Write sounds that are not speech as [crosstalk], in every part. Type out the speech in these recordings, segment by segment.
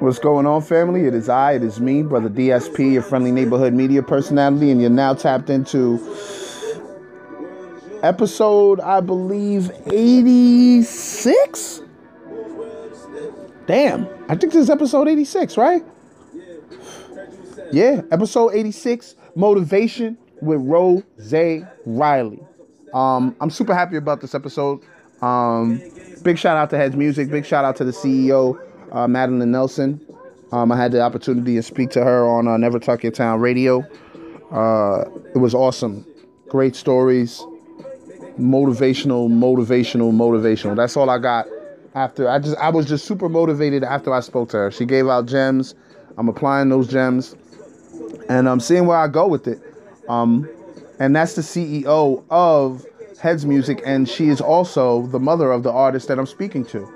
What's going on, family? It is I, it is me, Brother DSP, your friendly neighborhood media personality, and you're now tapped into episode, I believe, 86? Damn, I think this is episode 86, right? Yeah, episode 86, Motivation with Rose Riley. Um, I'm super happy about this episode. Um, big shout out to Heads Music. Big shout out to the CEO, uh, Madeline Nelson. Um, I had the opportunity to speak to her on uh, Never Tuck Your Town Radio. Uh, it was awesome. Great stories. Motivational, motivational, motivational. That's all I got. After I just, I was just super motivated after I spoke to her. She gave out gems. I'm applying those gems, and I'm seeing where I go with it. Um, and that's the CEO of Heads Music, and she is also the mother of the artist that I'm speaking to,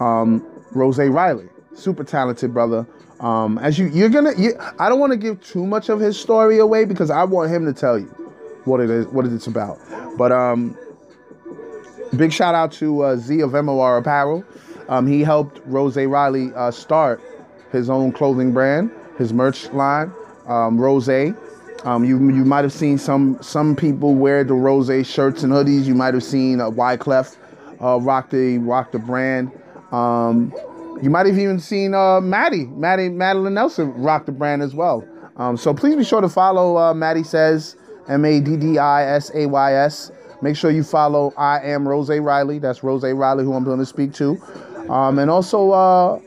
um, Rose Riley. Super talented brother. Um, as you, you're gonna, you, I don't want to give too much of his story away because I want him to tell you what it is, what it's about. But um, big shout out to uh, Z of MOR Apparel. Um, he helped Rose Riley uh, start his own clothing brand, his merch line, um, Rose. Um, you you might have seen some some people wear the rose shirts and hoodies. You might have seen uh, Wyclef uh, rock the rock the brand. Um, you might have even seen uh, Maddie Maddie Madeline Nelson rock the brand as well. Um, so please be sure to follow uh, Maddie says M A D D I S A Y S. Make sure you follow I am Rose Riley. That's Rose Riley who I'm going to speak to, um, and also uh,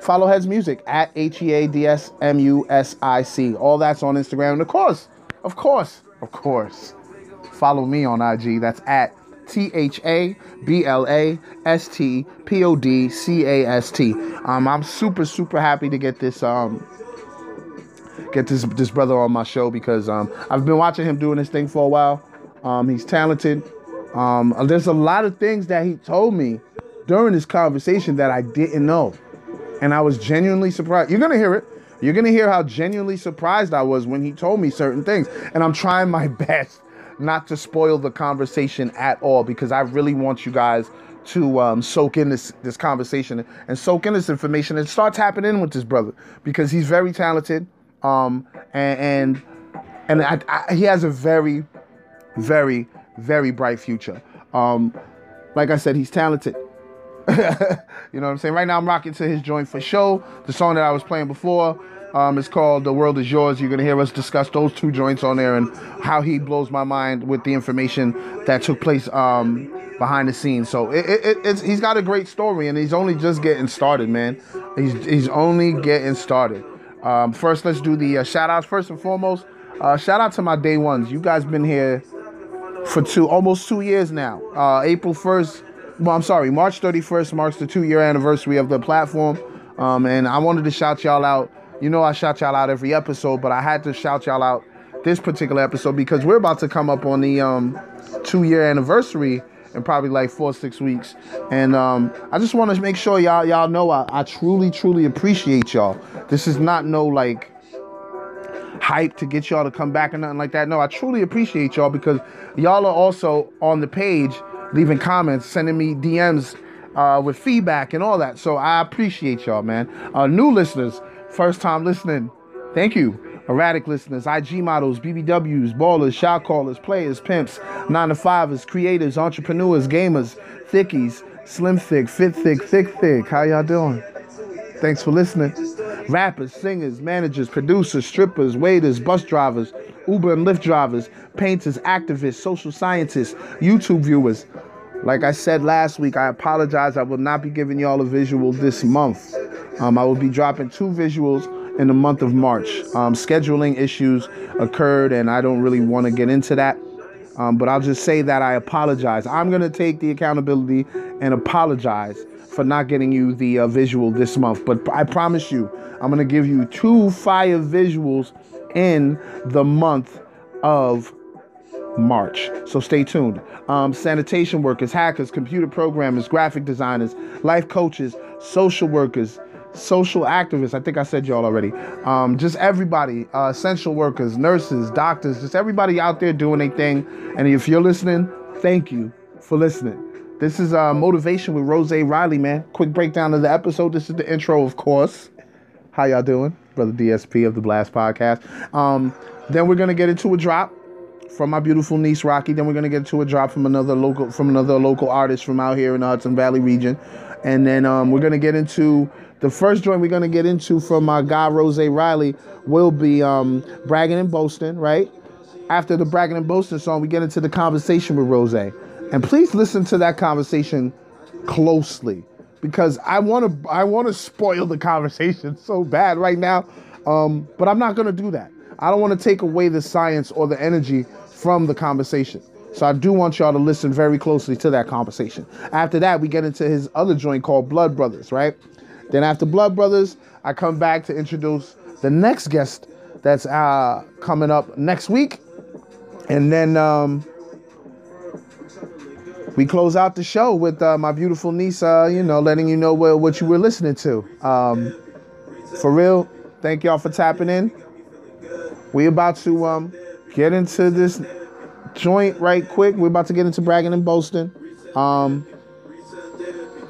Follow Heads Music at H E A D S M U S I C. All that's on Instagram. And of course, of course, of course, follow me on IG. That's at T H A B L A S T P O D C A S T. Um, I'm super, super happy to get this um get this this brother on my show because um I've been watching him doing this thing for a while. Um, he's talented. Um, there's a lot of things that he told me during this conversation that I didn't know and I was genuinely surprised. You're gonna hear it. You're gonna hear how genuinely surprised I was when he told me certain things, and I'm trying my [laughs] best not to spoil the conversation at all because I really want you guys to um, soak in this this conversation and soak in this information and start tapping in with this brother because he's very talented um, and and, and I, I, he has a very very very bright future. Um, like I said, he's talented. [laughs] you know what I'm saying? Right now, I'm rocking to his joint for show. The song that I was playing before um, is called "The World Is Yours." You're gonna hear us discuss those two joints on there and how he blows my mind with the information that took place um, behind the scenes. So it, it, he's got a great story, and he's only just getting started, man. He's he's only getting started. Um, first, let's do the uh, shout outs. First and foremost, uh, shout out to my day ones. You guys been here for two almost two years now. Uh, April 1st well, I'm sorry, March 31st marks the two year anniversary of the platform. Um, and I wanted to shout y'all out. You know, I shout y'all out every episode, but I had to shout y'all out this particular episode because we're about to come up on the um, two year anniversary in probably like four or six weeks. And um, I just want to make sure y'all y'all know I, I truly truly appreciate y'all. This is not no like hype to get y'all to come back or nothing like that. No, I truly appreciate y'all because y'all are also on the page leaving comments, sending me DMs uh, with feedback and all that. So I appreciate y'all, man. Uh, new listeners, first time listening, thank you. Erratic listeners, IG models, BBWs, ballers, shot callers, players, pimps, 9 to 5ers, creators, entrepreneurs, gamers, thickies, slim thick, fit thick, thick thick. How y'all doing? Thanks for listening. Rappers, singers, managers, producers, strippers, waiters, bus drivers, Uber and Lyft drivers, painters, activists, social scientists, YouTube viewers. Like I said last week, I apologize. I will not be giving y'all a visual this month. Um, I will be dropping two visuals in the month of March. Um, scheduling issues occurred, and I don't really want to get into that. Um, but I'll just say that I apologize. I'm going to take the accountability and apologize for not getting you the uh, visual this month. But I promise you, I'm going to give you two fire visuals in the month of March. So stay tuned. Um, sanitation workers, hackers, computer programmers, graphic designers, life coaches, social workers, social activists. I think I said y'all already. Um, just everybody, uh, essential workers, nurses, doctors, just everybody out there doing a thing. And if you're listening, thank you for listening. This is uh, motivation with Rose Riley, man. Quick breakdown of the episode. This is the intro, of course. How y'all doing, brother DSP of the Blast Podcast? Um, then we're gonna get into a drop from my beautiful niece Rocky. Then we're gonna get into a drop from another local from another local artist from out here in the Hudson Valley region, and then um, we're gonna get into the first joint we're gonna get into from my guy Rose Riley will be um, bragging and boasting, right? After the bragging and boasting song, we get into the conversation with Rose. And please listen to that conversation closely because I want to I want to spoil the conversation [laughs] so bad right now. Um, but I'm not going to do that. I don't want to take away the science or the energy from the conversation. So I do want y'all to listen very closely to that conversation. After that, we get into his other joint called Blood Brothers, right? Then after Blood Brothers, I come back to introduce the next guest that's uh, coming up next week. And then um, we close out the show with uh, my beautiful niece, uh, you know, letting you know what, what you were listening to. Um, for real, thank y'all for tapping in. We about to um, get into this joint right quick. We're about to get into bragging and boasting. Um,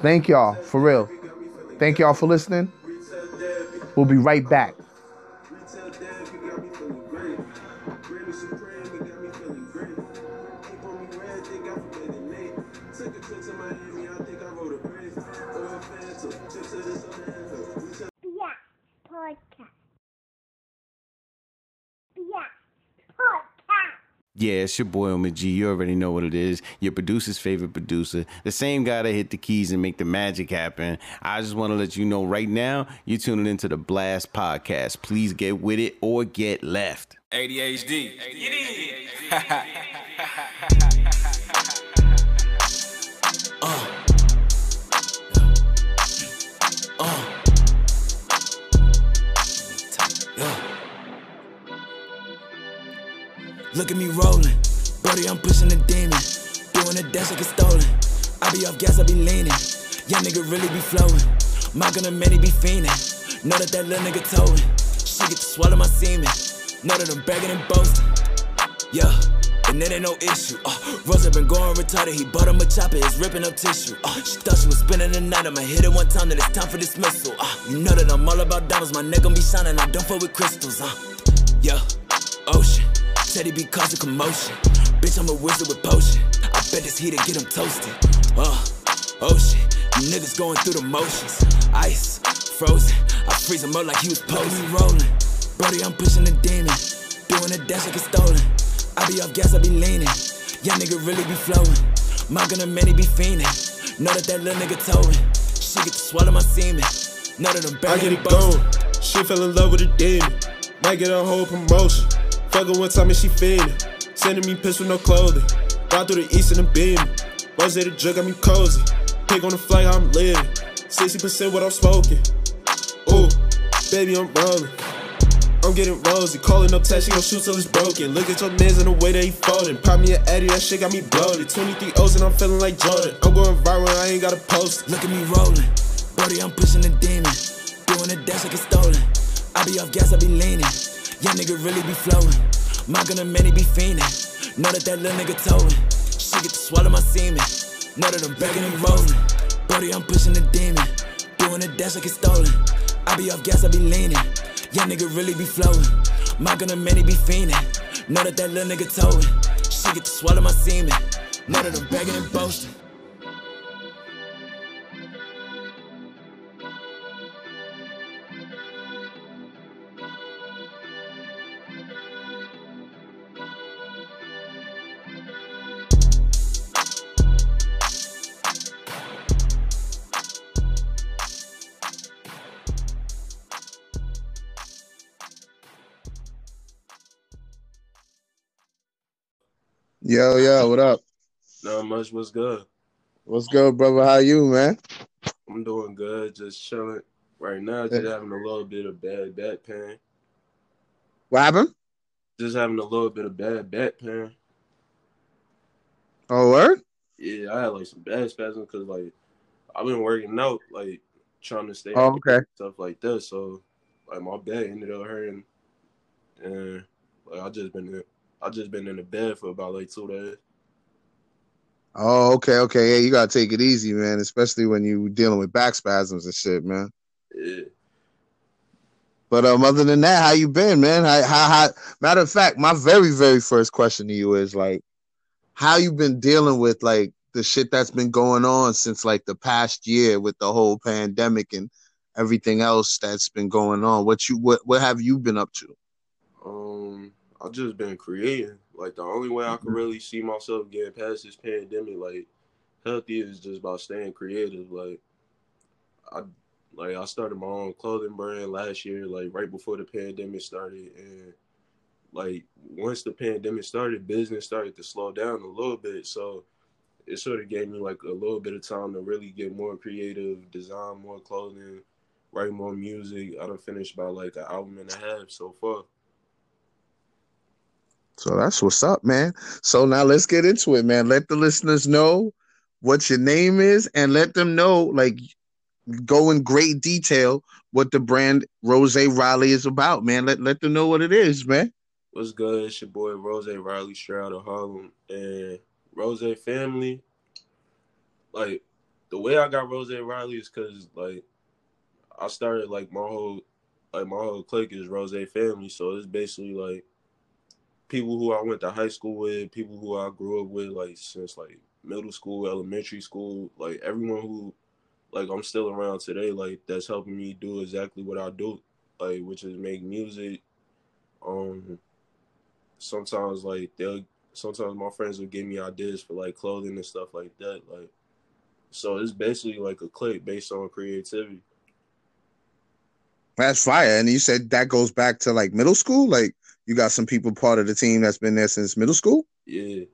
thank y'all, for real. Thank y'all for listening. We'll be right back. Yeah, it's your boy Omar G. You already know what it is. Your producer's favorite producer. The same guy that hit the keys and make the magic happen. I just want to let you know right now, you're tuning into the Blast Podcast. Please get with it or get left. ADHD. uh. [laughs] Look at me rolling, buddy, I'm pushing the demon. Doing the dash like it's stolen. I be off gas, I be leaning. Young nigga really be flowing. My gonna many be fiending. Know that that little nigga towing. She get to swallow my semen. Know that I'm bragging and boasting. Yeah. And it ain't no issue. Uh, Rose have been going retarded. He bought him a chopper, it's ripping up tissue. Uh, she thought she was spending the night. I'ma hit it one time, then it's time for dismissal. Uh, you know that I'm all about diamonds. My neck gon' be shining. I don't fuck with crystals. Uh, yeah, ocean. He be causing commotion. Bitch, I'm a wizard with potion. I bet this heat'll get him toasted. Uh, ocean. You niggas going through the motions. Ice, frozen. I freeze him up like he was posing. rolling. Brody, I'm pushing the demon. Doing the dash like it's stolen. I be off gas, I be leaning. Young nigga really be flowing. My gonna many be fiending. Know that that little nigga towing. She get to swallow my semen. Know that I'm I get it going. She fell in love with a demon. Might get a whole promotion. Fuckin' one time and she feeling. Sending me piss with no clothing. Ride through the east in the beam. Rose the drug got me cozy. Pick on the flight, I'm living. 60% what I'm smoking. Ooh, baby, I'm rolling. I'm getting rosy, calling up Tash, she gon' shoot till it's broken. Look at your mans and the way that he folding. Pop me an Addy, that shit got me bloated. 23 O's and I'm feeling like Jordan. I'm going viral, I ain't got a post. Look at me rolling, buddy, I'm pushing the demon. Doing the dash like it's stolen. I be off gas, I be leaning. Young nigga really be flowing. My gonna many be fiending. Know that that little nigga towing. She get to swallow my semen. Know that I'm begging and rolling. Buddy, I'm pushing the demon. Doing the dash like it's stolen. I be off gas, I be leaning. Young nigga really be flowing. My gonna many be fiending. Know that that little nigga towing. She get to swallow my semen. Know that I'm begging and boasting. Yo, yo, what up? Not much, what's good? What's good, brother? How you, man? I'm doing good, just chilling. Right now, just having a little bit of bad back pain. What happened? Just having a little bit of bad back pain. Oh, word? Yeah, I had like some bad spasms because like I've been working out, like trying to stay Oh, okay. and stuff like this. So like my back ended up hurting, and like I just been I just been in the bed for about like two days. Oh, okay, okay. Yeah, you gotta take it easy, man. Especially when you dealing with back spasms and shit, man. Yeah. But um, other than that, how you been, man? How, how, how, matter of fact, my very, very first question to you is like, how you been dealing with like the shit that's been going on since like the past year with the whole pandemic and everything else that's been going on? What you, what, what have you been up to? Um, I've just been creating. Like the only way I can mm-hmm. really see myself getting past this pandemic, like healthy, is just by staying creative. Like I, like I started my own clothing brand last year, like right before the pandemic started, and like once the pandemic started, business started to slow down a little bit. So it sort of gave me like a little bit of time to really get more creative, design more clothing, write more music. I done finished by like an album and a half so far. So that's what's up, man. So now let's get into it, man. Let the listeners know what your name is and let them know, like, go in great detail what the brand Rose Riley is about, man. Let let them know what it is, man. What's good? It's your boy Rose Riley Stroud of Harlem and Rose family. Like the way I got Rose Riley is because like I started like my whole like my whole clique is Rose family, so it's basically like people who I went to high school with, people who I grew up with, like since like middle school, elementary school, like everyone who like I'm still around today, like that's helping me do exactly what I do, like which is make music. Um sometimes like they'll sometimes my friends will give me ideas for like clothing and stuff like that. Like so it's basically like a clique based on creativity. That's fire. And you said that goes back to like middle school? Like you got some people part of the team that's been there since middle school. Yeah.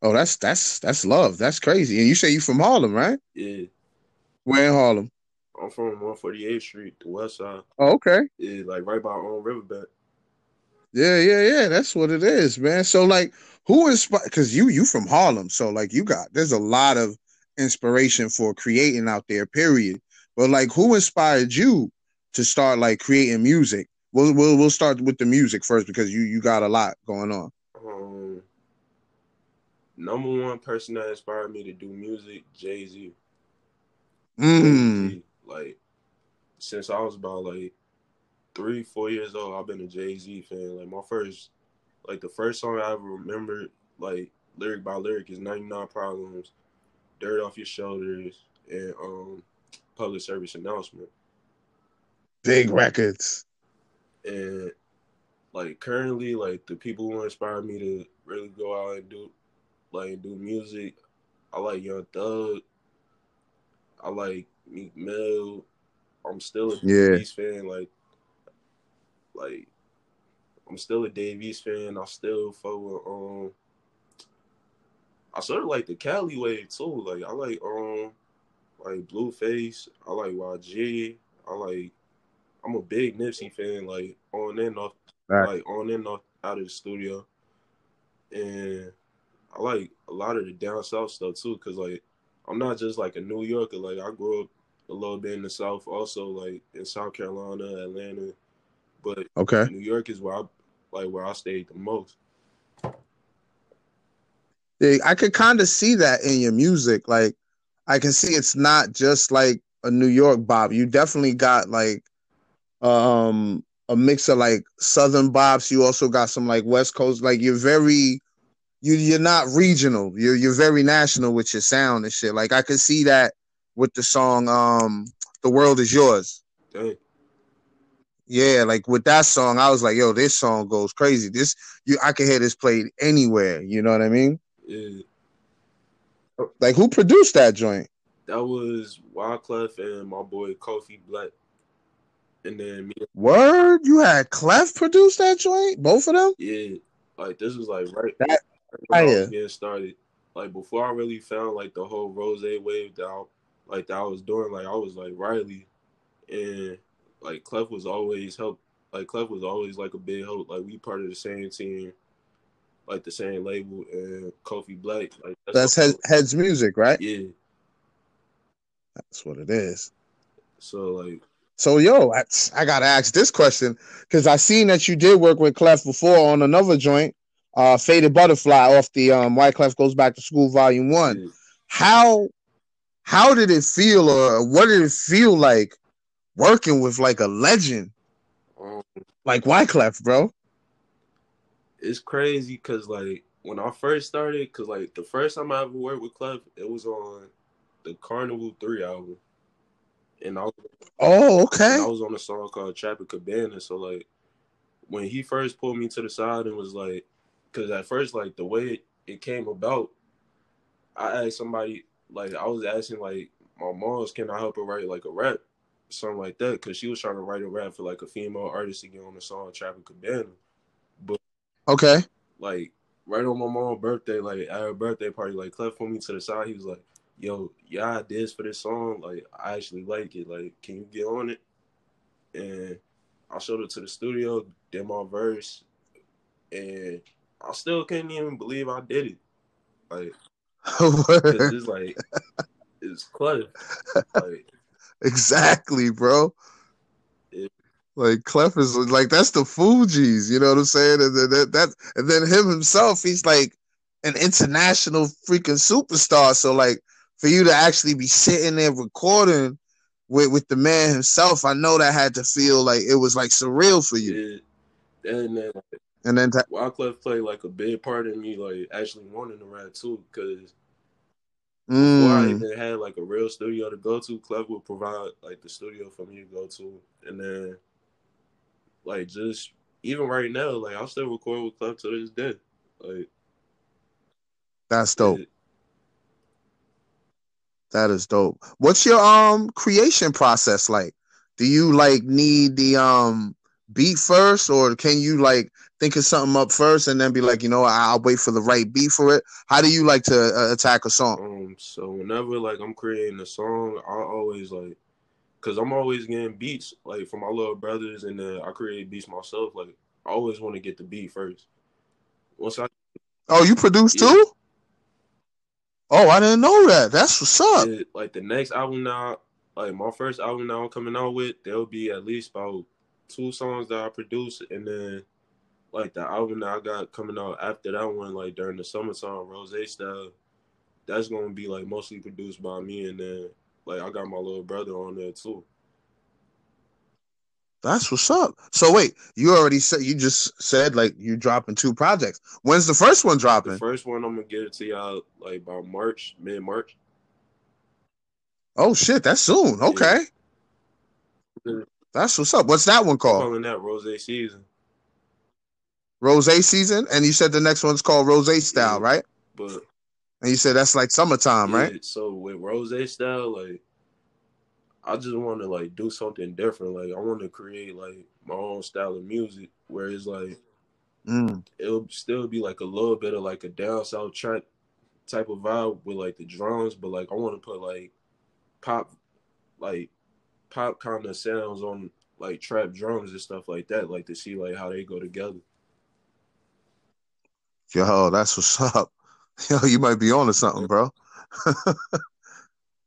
Oh, that's that's that's love. That's crazy. And you say you from Harlem, right? Yeah. Where in Harlem? I'm from 148th Street, the West Side. Oh, okay. Yeah, like right by on Riverbank. Yeah, yeah, yeah. That's what it is, man. So like, who inspired? Because you you from Harlem, so like you got there's a lot of inspiration for creating out there. Period. But like, who inspired you to start like creating music? We'll we'll we'll start with the music first because you you got a lot going on. Um, number one person that inspired me to do music, Jay Z. Mm. Like since I was about like three, four years old, I've been a Jay Z fan. Like my first, like the first song I ever remembered, like lyric by lyric, is "99 Problems," "Dirt Off Your Shoulders," and um, "Public Service Announcement." Big records and like currently like the people who inspire me to really go out and do like do music i like young thug. I like meek mill. I'm still a yeah. East fan like like i'm still a Dave East fan. I still fuck with um i sort of like the cali wave too. Like i like um like blueface. I like yg i like I'm a big Nipsey fan, like on and off, right. like on and off out of the studio, and I like a lot of the down south stuff too, cause like I'm not just like a New Yorker, like I grew up a little bit in the South, also like in South Carolina, Atlanta, but okay, New York is where I like where I stayed the most. Yeah, I could kind of see that in your music. Like, I can see it's not just like a New York Bob. You definitely got like um a mix of like southern bops. You also got some like West Coast. Like you're very you you're not regional. You're you're very national with your sound and shit. Like I could see that with the song um The World Is Yours. Dang. Yeah, like with that song, I was like, yo, this song goes crazy. This you I can hear this played anywhere, you know what I mean? Yeah. Like who produced that joint? That was Wyclef and my boy Kofi Black. And then me. Word, you had Clef produce that joint, both of them. Yeah, like this was like right, that, when I was getting started. Like before I really found like the whole rose wave that I, like that I was doing. Like I was like Riley, and like Clef was always help. Like Clef was always like a big help. Like we part of the same team, like the same label, and Kofi Black. Like that's, that's head, Heads Music, right? Yeah, that's what it is. So like so yo, I, I gotta ask this question because I seen that you did work with Clef before on another joint. uh, Faded Butterfly off the um, Wyclef Goes Back to School Volume One. How how did it feel, or what did it feel like working with like a legend Um, like Wyclef, bro? it's crazy because like when I first started, because like the first time I ever worked with Clef, it was on the Carnival Three album, and I was, Oh, okay. I was on a song called Trapper Cabana. So like when he first pulled me to the side and was like, because at first like the way it, it came about, I asked somebody like I was asking like my mom's, can I help her write like a rap, something like that, because she was trying to write a rap for like a female artist to get on the song Trapper Cabana, but Okay. like right on my mom's birthday, like at her birthday party, like Clef pulled me to the side. He was like, "Yo, y'all this for this song. Like I actually like it. Like can you get on it?" And I showed it to the studio, did my verse, and I still couldn't even believe I did it. Like [laughs] it's like it's Clef. Like [laughs] exactly, bro. Yeah. Like Clef is like that's the Fugees, you know what I'm saying? And then that, that and then him himself, he's like an international freaking superstar. So like for you to actually be sitting there recording with with the man himself, I know that had to feel like it was like surreal for you. it, and then And then Wyclef played like a big part in me, like actually wanting to rap too, because before I mm, even had like a real studio to go to, Clef would provide like the studio for me to go to, and then like just even right now, like I am still record with Clef to this day. Like that's dope. it- That is dope. What's your um creation process like? Do you like need the um beat first, or can you like think of something up first and then be like, you know, I'll wait for the right beat for it? How do you like to uh, attack a song? um, so whenever like I'm creating a song, I always like, cause I'm always getting beats like from my little brothers, and then I create beats myself. Like I always want to get the beat first. Once I Oh, you produce Yeah. too? Oh, I didn't know that. That's what's up. like the next album now, like my first album now I'm coming out with, there'll be at least about two songs that I produce, and then like the album that I got coming out after that one, like during the summertime, Rose style, that's gonna be like mostly produced by me, and then like I got my little brother on there too. That's what's up. So wait, you already said you just said like you dropping two projects. When's the first one The dropping? first one I'm gonna get it to y'all like by March, mid March. Oh shit, that's soon. Okay. That's what's up. What's that one called? I'm Calling that Rose season, Rose season, and you said the next one's called Rose style, Yeah. right? but And you said that's like summertime, right? So with Rose style, like I just want to like do something different. Like I want to create like my own style of music where it's like Mm. it'll still be like a little bit of like a down south trap type of vibe with like the drums, but like I want to put like pop, like pop kind of sounds on like trap drums and stuff like that, like to see like how they go together. Yo, that's what's [laughs] up. Yo, you might be on to something, bro. [laughs]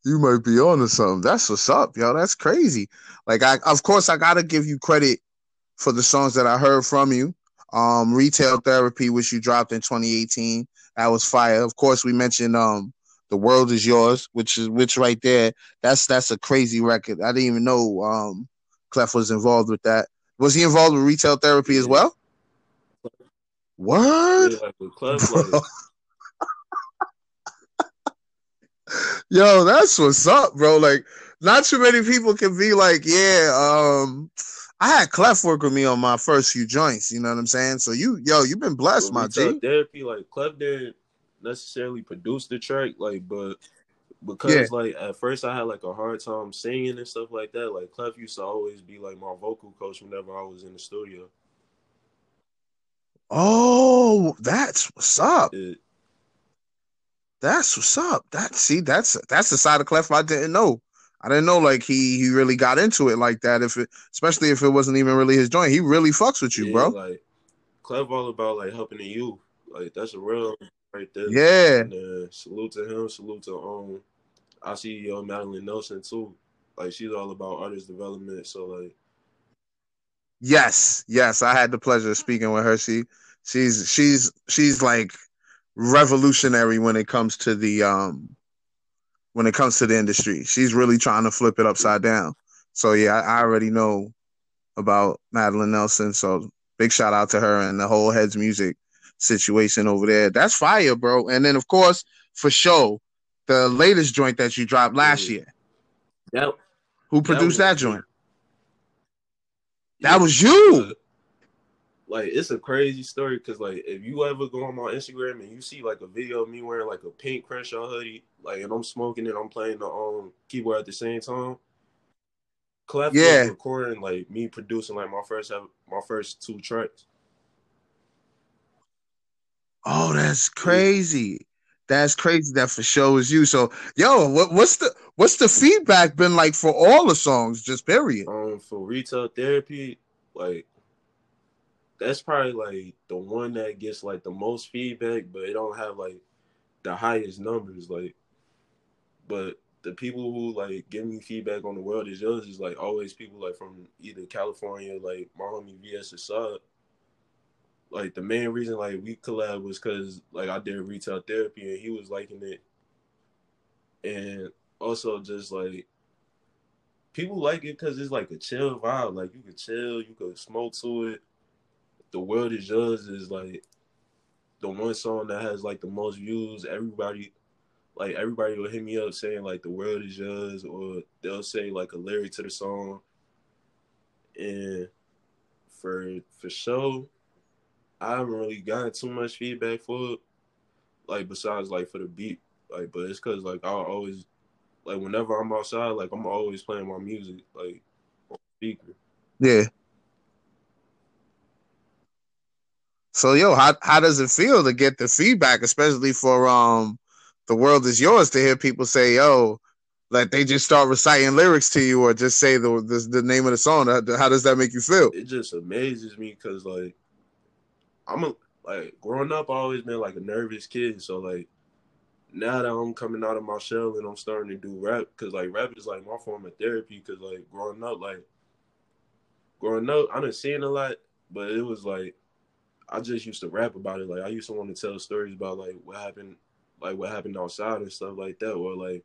you might be on to something. That's what's up, yo. That's crazy. Like I of course I gotta give you credit for the songs that I heard from you. Um Retail Therapy, which you dropped in 2018. That was fire. Of course, we mentioned um The World Is Yours, which is which right there. That's that's a crazy record. I didn't even know um Clef was involved with that. Was he involved with retail therapy as well? Word? Yeah, [laughs] like with Clef, like Yo, that's what's up, bro. Like, not too many people can be like, yeah, um, I had Clef work with me on my first few joints. You know what I'm saying? So you, yo, you've been blessed, my G. therapy, like Clef didn't necessarily produce the track, like, but because Yeah. like at first I had like a hard time singing and stuff like that. Like Clef used to always be like my vocal coach whenever I was in the studio. Oh, that's what's up. It, That's what's up. That see, that's that's the side of Clef I didn't know. I didn't know like he he really got into it like that. If it, especially if it wasn't even really his joint, he really fucks with you, yeah, bro. like Clef all about like helping the youth. Like that's a real right there. Yeah. And uh, salute to him. Salute to um, I see yo Madeline Nelson too. Like she's all about artist development. So like Yes, yes, I had the pleasure of speaking with her. She she's she's she's like revolutionary when it comes to the um when it comes to the industry. She's really trying to flip it upside down. So yeah, I, I already know about Madeline Nelson. So big shout out to her and the whole Heads Music situation over there. That's fire, bro. And then of course, for show, the latest joint that you dropped last year. Yep. Who produced that that, joint? That was you. Like it's a crazy story because like if you ever go on my Instagram and you see like a video of me wearing like a pink Crenshaw hoodie, like and I'm smoking and I'm playing the um keyboard at the same time. Clef Yeah. was recording like me producing like my first my first two tracks. Oh, that's crazy. That's crazy. That for sure is you. So, yo, what, what's the what's the feedback been like for all the songs? Just period. Um, for retail therapy, like that's probably like the one that gets like the most feedback, but it don't have like the highest numbers. Like, but the people who like give me feedback on the world is yours is like always people like from either California, like my homie VS Assad. Like the main reason like we collab was because like I did retail therapy and he was liking it, and also just like people like it because it's like a chill vibe. Like you could chill, you could smoke to it. The world is yours is like the one song that has like the most views. Everybody, like everybody will hit me up saying like the world is yours, or they'll say like a lyric to the song. And for for sure, I haven't really gotten too much feedback for it. Like besides like for the beat, like but it's cause like I always like whenever I'm outside, like I'm always playing my music, like on speaker. Yeah. So, yo, how how does it feel to get the feedback, especially for um, the world is yours, to hear people say, yo, like they just start reciting lyrics to you, or just say the the, the name of the song. How, does that make you feel? It just amazes me because like I'm a like growing up, I always been like a nervous kid. So like now that I'm coming out of my shell and I'm starting to do rap, because like rap is like my form of therapy. Because like growing up, like growing up, I done seen a lot, but it was like I just used to rap about it. Like I used to want to tell stories about like what happened, like what happened outside and stuff like that, or like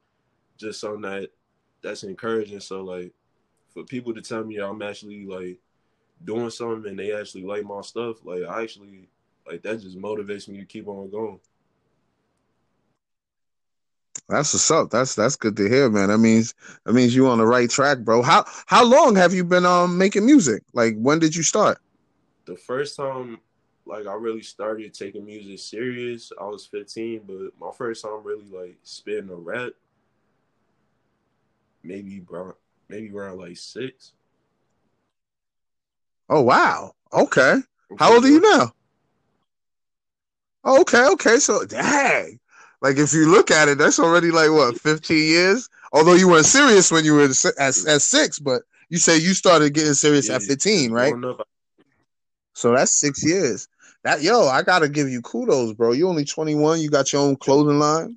just something that that's encouraging. So like for people to tell me I'm actually like doing something and they actually like my stuff, like I actually like that just motivates me to keep on going. That's what's up. That's that's good to hear, man. That means that means you on the right track, bro. How how long have you been um making music? Like when did you start? The first time like I really started taking music serious, I was 15, but my first time really like spitting a rap, maybe around maybe around like six. Oh wow. Okay. How old are you now? Oh, okay, okay. So dang. Like if you look at it, that's already like what, 15 years? Although you weren't serious when you were at, at, six, but you say you started getting serious at 15, right? So that's six years. That yo, I gotta give you kudos, bro. You only 21, you got your own clothing line.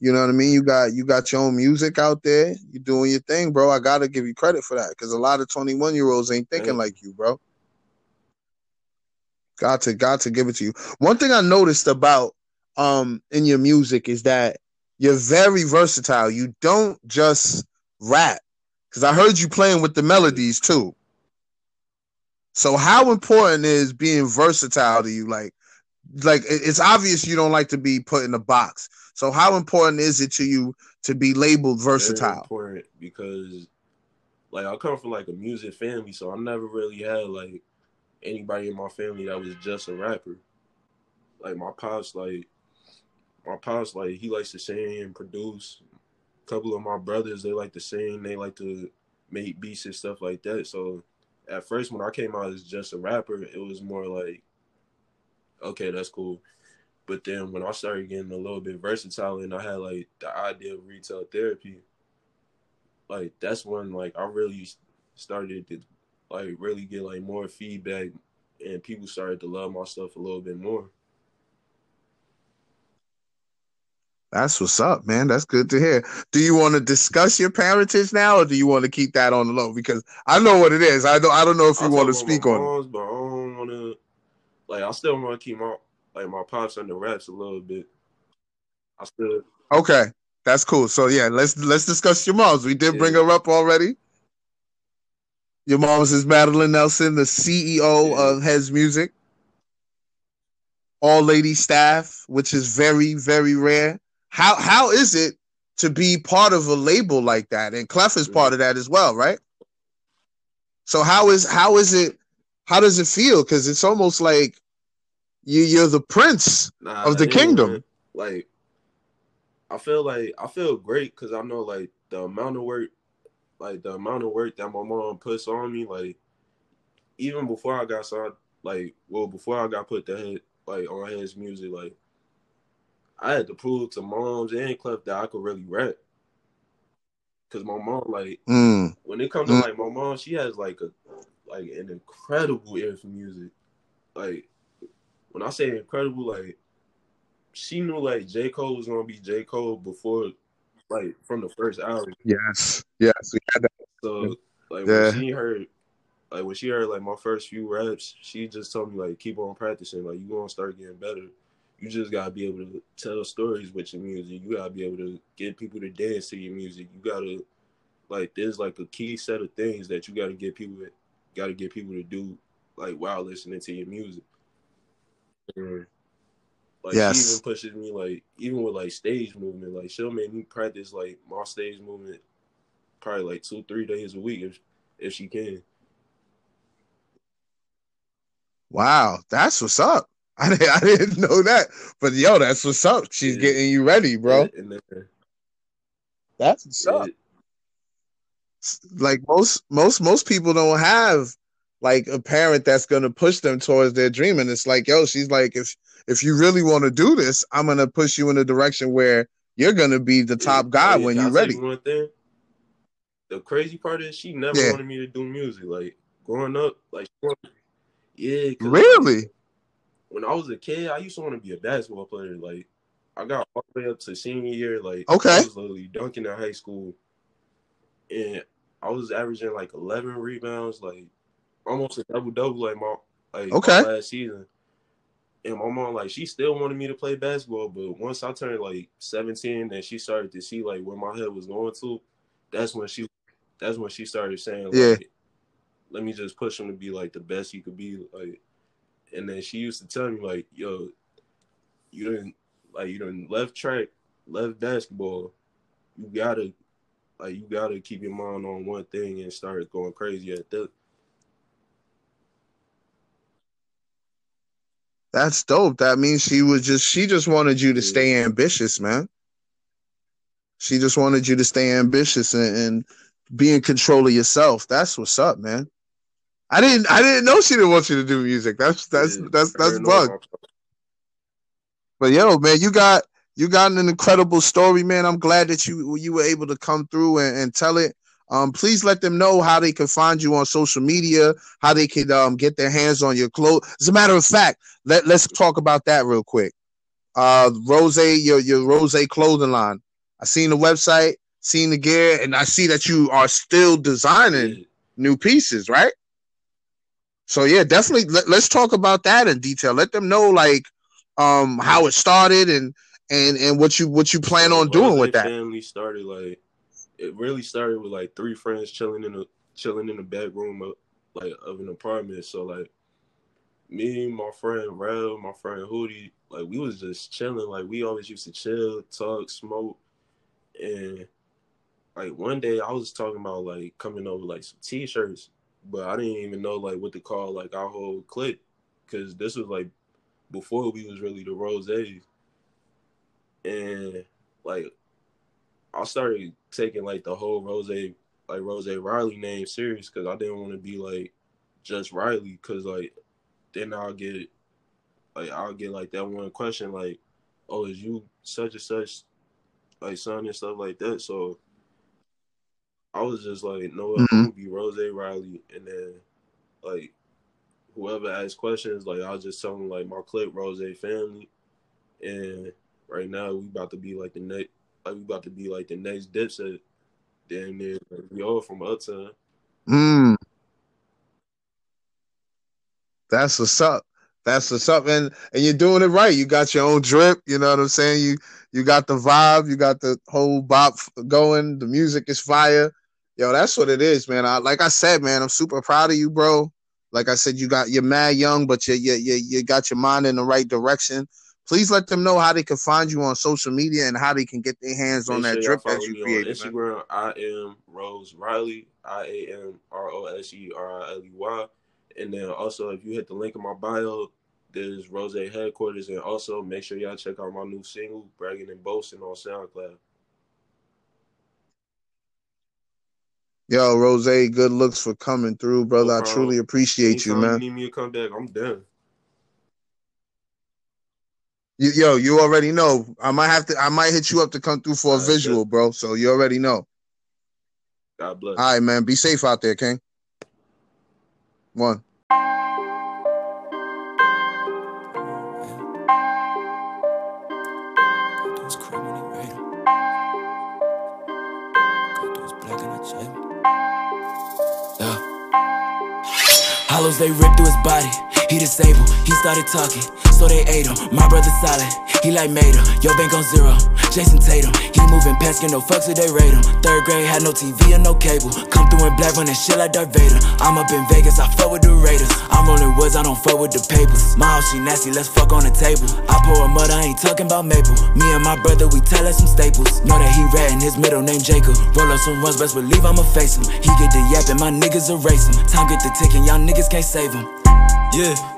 You know what I mean? You got you got your own music out there. You're doing your thing, bro. I gotta give you credit for that because a lot of 21 year olds ain't thinking Thank like you, bro. Got to got to give it to you. One thing I noticed about um in your music is that you're very versatile. You don't just rap. Cause I heard you playing with the melodies too. So how important is being versatile to you? Like like it's obvious you don't like to be put in a box. So how important is it to you to be labeled very versatile? important because like I come from like a music family, so I never really had like anybody in my family that was just a rapper. Like my pops, like my pops, like he likes to sing and produce. A couple of my brothers, they like to sing, they like to make beats and stuff like that. So at first, when I came out as just a rapper, it was more like, okay, that's cool. But then when I started getting a little bit versatile and I had like the idea of retail therapy, like that's when like I really started to like really get like more feedback and people started to love my stuff a little bit more. That's what's up, man. That's good to hear. Do you want to discuss your parentage now, or do you want to keep that on the low? Because I know what it is. I don't. I don't know if you want to speak on it. but I don't want to. Like, I still want to keep my like my pops under wraps a little bit. I still, Okay, that's cool. So yeah, let's let's discuss your moms. We did bring her up already. Your mom's is Madeline Nelson, the CEO Yeah. of Heads Music, all lady staff, which is very very rare. How how is it to be part of a label like that? And Clef is part of that as well, right? So how is how is it? How does it feel? Because it's almost like you you're the prince. nah, Of the kingdom. man. Like, I feel like I feel great because I know like the amount of work, like the amount of work that my mom puts on me. Like, even before I got signed, like, well, before I got put the head like on his music, like, I had to prove to moms and Clef that I could really rap. Cause my mom, like, Mm, when it comes to Mm. like my mom, she has like a like an incredible ear for music. Like when I say incredible, like she knew like J. Cole was gonna be J. Cole before like from the first album. yes, yes, we had that. So like Yeah. when she heard like when she heard like my first few raps, she just told me like keep on practicing, like you gonna start getting better. You just gotta be able to tell stories with your music. You gotta be able to get people to dance to your music. You gotta like there's like a key set of things that you gotta get people gotta get people to do like while listening to your music. And, like she Yes. even pushes me like even with like stage movement, like she'll make me practice like my stage movement probably like two, three days a week if if she can. Wow, that's what's up. [laughs] I didn't, I didn't know that, but yo, that's what's up. She's Yeah. getting you ready, bro. Then That's what's up. Like most, most, most people don't have like a parent that's gonna push them towards their dream, and it's like, yo, she's like, if if you really want to do this, I'm gonna push you in a direction where you're gonna be the top yeah. guy Oh, yeah, when you're ready. one thing. The crazy part is she never Yeah. wanted me to do music. Like growing up, like yeah, yeah, 'cause, like, Really? When I was a kid, I used to want to be a basketball player. Like I got all the way up to senior year. Like Okay. I was literally dunking in high school, and I was averaging like eleven rebounds, like almost a double double, like my like Okay. my last season. And my mom, like, she still wanted me to play basketball, but once I turned like seventeen, and she started to see like where my head was going to, that's when she, that's when she started saying, like, Yeah. let me just push him to be like the best he could be, like. And then she used to tell me like, "Yo, you didn't like you didn't left track, left basketball. You gotta like you gotta keep your mind on one thing and start going crazy at that." That's dope. That means she was just she just wanted you to stay ambitious, man. She just wanted you to stay ambitious and, and be in control of yourself. That's what's up, man. I didn't I didn't know she didn't want you to do music. That's that's Yeah, that's that's bug. But yo, man, you got you got an incredible story, man. I'm glad that you you were able to come through and, and tell it. Um, please let them know how they can find you on social media, how they can um get their hands on your clothes. As a matter of fact, let let's talk about that real quick. Uh, Rose, your your Rose clothing line. I seen the website, seen the gear, and I see that you are still designing new pieces, right? So yeah, definitely let, let's talk about that in detail. Let them know like um how it started and and and what you what you plan on doing Rose with that. Family started like it really started with like three friends chilling in a chilling in the bedroom of like of an apartment. So like me, my friend Rel, my friend Hootie, like we was just chilling. Like we always used to chill, talk, smoke, and like one day I was talking about like coming over like some t-shirts, but I didn't even know like what to call like our whole clique because this was like before we was really the Roses, and like I started taking like the whole Rose like Rose Riley name serious because I didn't want to be like just Riley because like then I'll get like I'll get like that one question like oh is you such and such like son and stuff like that. So I was just like no I'm gonna be Rose Riley and then like whoever asks questions like I'll just tell them like my clip Rose family and right now we about to be like the next, like we about to be like the next Dipset. Damn near, like, we all from Uptown. Mm. That's what's up. That's what's up, and and you're doing it right. You got your own drip. You know what I'm saying? You you got the vibe. You got the whole bop going. The music is fire. Yo, that's what it is, man. I, like I said, man, I'm super proud of you, bro. Like I said, you got you're mad young, but you you you, you got your mind in the right direction. Please let them know how they can find you on social media and how they can get their hands on Make that sure drip that you on created. man. Instagram, I am Rose Riley, I A M R O S E R I L E Y. And then also, if you hit the link in my bio, there's Rose headquarters. And also, make sure y'all check out my new single, Bragging and Boasting, on SoundCloud. Yo, Rose, good looks for coming through, brother. I truly appreciate you, man. you need me to come back, I'm down. You, yo, you already know. I might have to. I might hit you up to come through for a visual, bro. So you already know. God bless. All right, man. Be safe out there, King. One. Hollows they ripped through his body. He disabled. He started talking, so they ate him. My brother solid. He like made him. Yo bank on zero. Jayson Tatum. He moving past, get no fucks if they rate him. Third grade had no TV or no cable. Come through in black running shit like Darth Vader. I'm up in Vegas, I fuck with the Raiders. I'm rolling woods, I don't fuck with the papers. My she nasty, let's fuck on the table. I pour a mud, I ain't talking about maple. Me and my brother, we tell us some staples. Know that he ratting, his middle name Jacob. Roll up some runs, best believe I'ma face him. He get the yapping, my niggas erase him. Time get the ticking, y'all niggas can't save him. Yeah.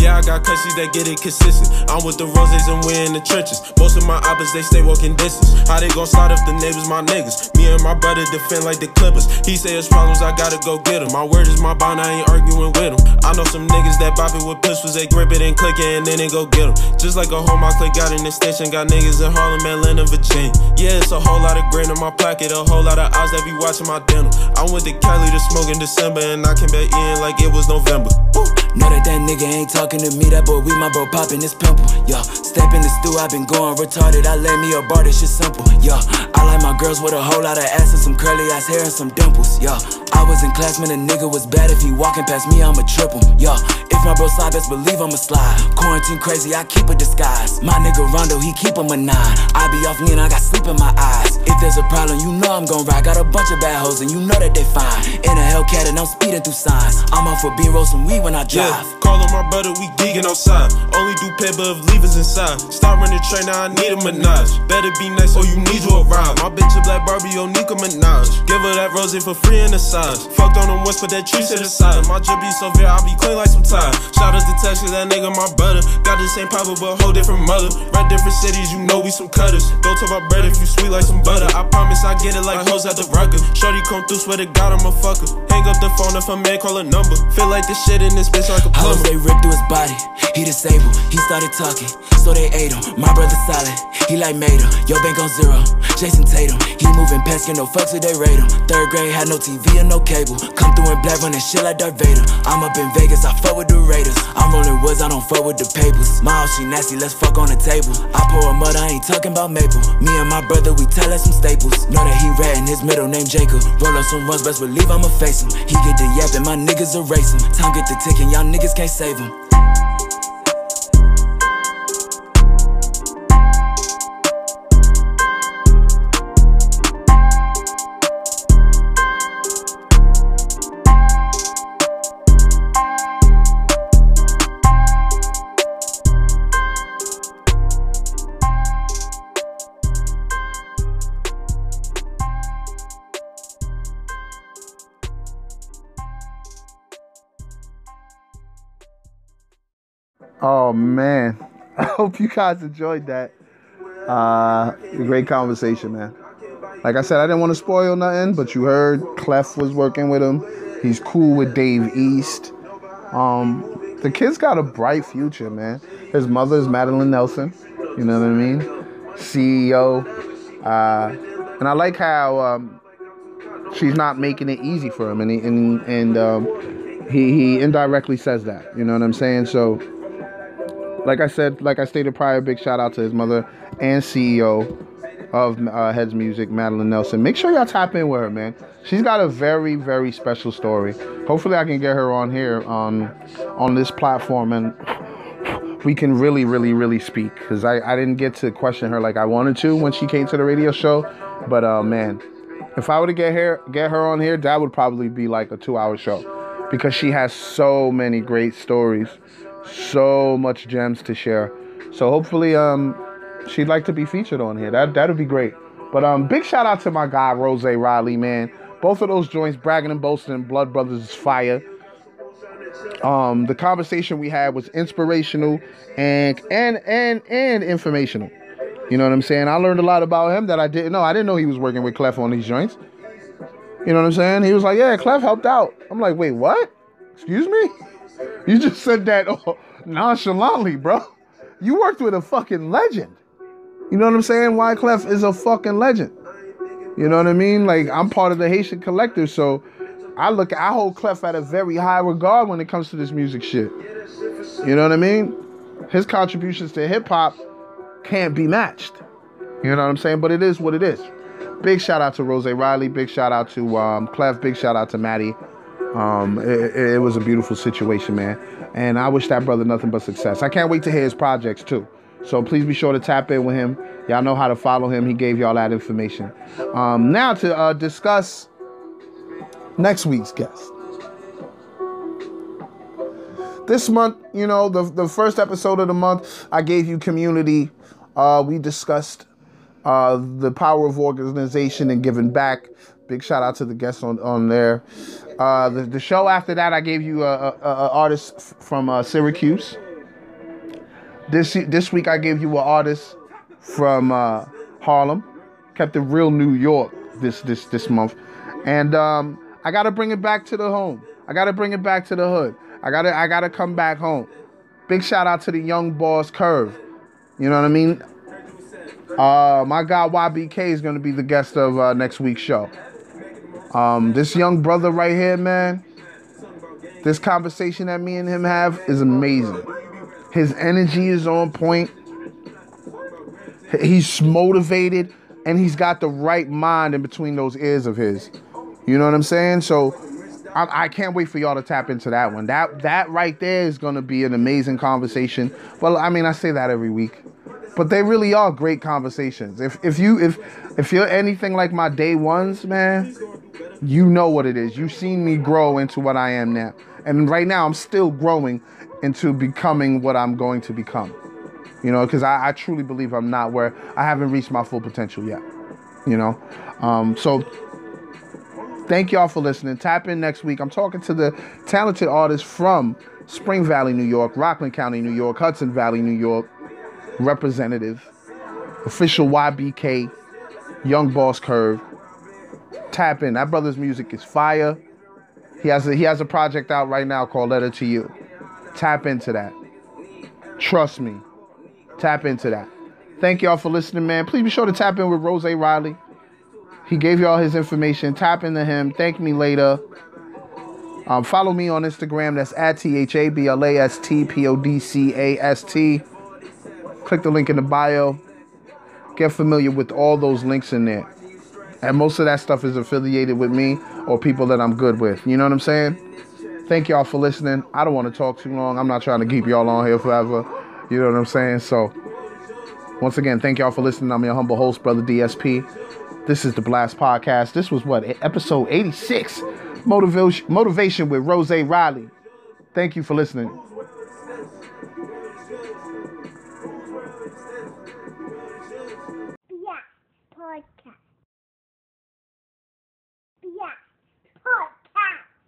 Yeah, I got countries that get it consistent. I'm with the roses and we in the trenches. Most of my oppas, they stay walking distance. How they gon' slide if the neighbors my niggas? Me and my brother defend like the Clippers. He say it's problems, I gotta go get get 'em. My word is my bond, I ain't arguing with 'em. I know some niggas that bop it with pistols, they grip it and click it and then they go get 'em. Just like a home, my click got an extension. Got niggas in Harlem, Atlanta, Virginia. Yeah, it's a whole lot of grain in my pocket, a whole lot of eyes that be watching my denim. I went to Cali to smoke in December and I came back in like it was November. Woo. Know that that nigga ain't talking to me, that boy, we my bro poppin' this pimple. Yo, step in the stew, I been going retarded. I let me a bar, this shit simple. Yo, I like my girls with a whole lot of ass and some curly ass hair and some dimples. Yo, I was in class, man, a nigga was bad. If he walking past me, I'ma trip him. Yo, if my bro slide, best believe I'ma slide. Quarantine crazy, I keep a disguise. My nigga Rondo, he keep him a nine. I be off me and I got sleep in my eyes. If there's a problem, you know I'm gon' ride. Got a bunch of bad hoes and you know that they fine. In a Hellcat and I'm speeding through signs. I'm off for being roll some weed when I drive. Yeah, call on my brother, we geeking outside. Only do paper if levers inside. Start running train, now I need a menage. Better be nice or you need you a ride. My bitch a black Barbie, yo, Nicki Minaj. Give her that rose for free in the size. Fucked on them once, put that tree to the side. My drip be so fair, I be clean like some time. Shout out to Texas, that nigga my brother. Got the same papa, but whole different mother. Run different cities, you know we some cutters. Don't talk about bread if you sweet like some butter. I promise I get it like hoes at the rucker. Shorty come through, swear to God I'm a fucker. Hang up the phone if a man call a number. Feel like this shit in this bitch like a plumber. they ripped through his body. He disabled. He started talking, so they ate him. My brother solid. He like made him. Yo bank on zero. Jayson Tatum. He moving past, get no fucks if they rate him. Third grade had no TV no cable. Come through in black running shit like Darth Vader. I'm up in Vegas, I fuck with the Raiders. I'm rolling woods, I don't fuck with the papers. House she nasty, let's fuck on the table. I pour a mud, I ain't talking about maple. Me and my brother, we tell us some staples. Know that he ratting, his middle name Jacob. Roll up some runs, best believe I'ma face him. He get the yapping, my niggas erase him. Time get the ticking, y'all niggas can't save him. Oh man, [laughs] I hope you guys enjoyed that. Uh, great conversation, man. Like I said, I didn't want to spoil nothing, but you heard Clef was working with him. He's cool with Dave East. Um, the kid's got a bright future, man. His mother is Madeline Nelson. You know what I mean? CEO. Uh, and I like how um, she's not making it easy for him, and he, and and um, he he indirectly says that. You know what I'm saying? So like I said, like I stated prior, big shout out to his mother and CEO of uh, Heads Music, Madeline Nelson. Make sure y'all tap in with her, man. She's got a very, very special story. Hopefully, I can get her on here on on this platform and we can really, really, really speak. Because I, I didn't get to question her like I wanted to when she came to the radio show. But uh, man, if I were to get her get her on here, that would probably be like a two hour show because she has so many great stories, so much gems to share. So hopefully, um, she'd like to be featured on here. That that'd be great. But um, big shout out to my guy Rose Riley, man. Both of those joints, bragging and boasting, and Blood Brothers is fire. Um, the conversation we had was inspirational and and and and informational. You know what I'm saying? I learned a lot about him that I didn't know. I didn't know he was working with Clef on these joints. You know what I'm saying? He was like, "Yeah, Clef helped out." I'm like, "Wait, what? Excuse me? [laughs] You just said that oh, nonchalantly, bro. You worked with a fucking legend. You know what I'm saying? Wyclef is a fucking legend. You know what I mean? Like I'm part of the Haitian collective, so I look, I hold Clef at a very high regard when it comes to this music shit. You know what I mean? His contributions to hip hop can't be matched. You know what I'm saying? But it is what it is. Big shout out to Rose Riley. Big shout out to um, Clef. Big shout out to Maddie. Um, it, it, was a beautiful situation, man. And I wish that brother nothing but success. I can't wait to hear his projects too. So please be sure to tap in with him. Y'all know how to follow him. He gave y'all that information. Um, now to uh, discuss next week's guest. This month, you know, the, the first episode of the month, I gave you community. Uh, we discussed uh, the power of organization and giving back. Big shout out to the guests on, on there. Uh, the, the show after that, I gave you a, a, a artist from uh, Syracuse. This this week, I gave you an artist from uh, Harlem. Kept it real New York this this this month, and um, I gotta bring it back to the home. I gotta bring it back to the hood. I gotta I gotta come back home. Big shout out to the young boss Curve. You know what I mean? Uh, my guy YBK is gonna be the guest of uh, next week's show. Um, this young brother right here, man. This conversation that me and him have is amazing. His energy is on point. He's motivated and he's got the right mind in between those ears of his. You know what I'm saying? So I, I, can't wait for y'all to tap into that one. That that right there is gonna be an amazing conversation. Well, I mean, I say that every week, but they really are great conversations. If if you if if you're anything like my day ones, man, you know what it is. You've seen me grow into what I am now, and right now I'm still growing into becoming what I'm going to become. You know, because I, I truly believe I'm not where I haven't reached my full potential yet. You know, um, so Thank y'all for listening. Tap in next week. I'm talking to the talented artists from Spring Valley, New York, Rockland County, New York, Hudson Valley, New York, representative, official YBK, Young Boss Curve. Tap in. That brother's music is fire. He has a, he has a project out right now called Letter to You. Tap into that. Trust me. Tap into that. Thank y'all for listening, man. Please be sure to tap in with Rose Riley. He gave you all his information. Tap into him. Thank me later. Um, follow me on Instagram. That's at T H A B L A S T P O D C A S T. Click the link in the bio. Get familiar with all those links in there. And most of that stuff is affiliated with me or people that I'm good with. You know what I'm saying? Thank y'all for listening. I don't want to talk too long. I'm not trying to keep y'all on here forever. You know what I'm saying? So, once again, thank y'all for listening. I'm your humble host, Brother DSP. This is the Blast Podcast. This was what, episode 86? Motivation, motivation with Rose Riley. Thank you for listening.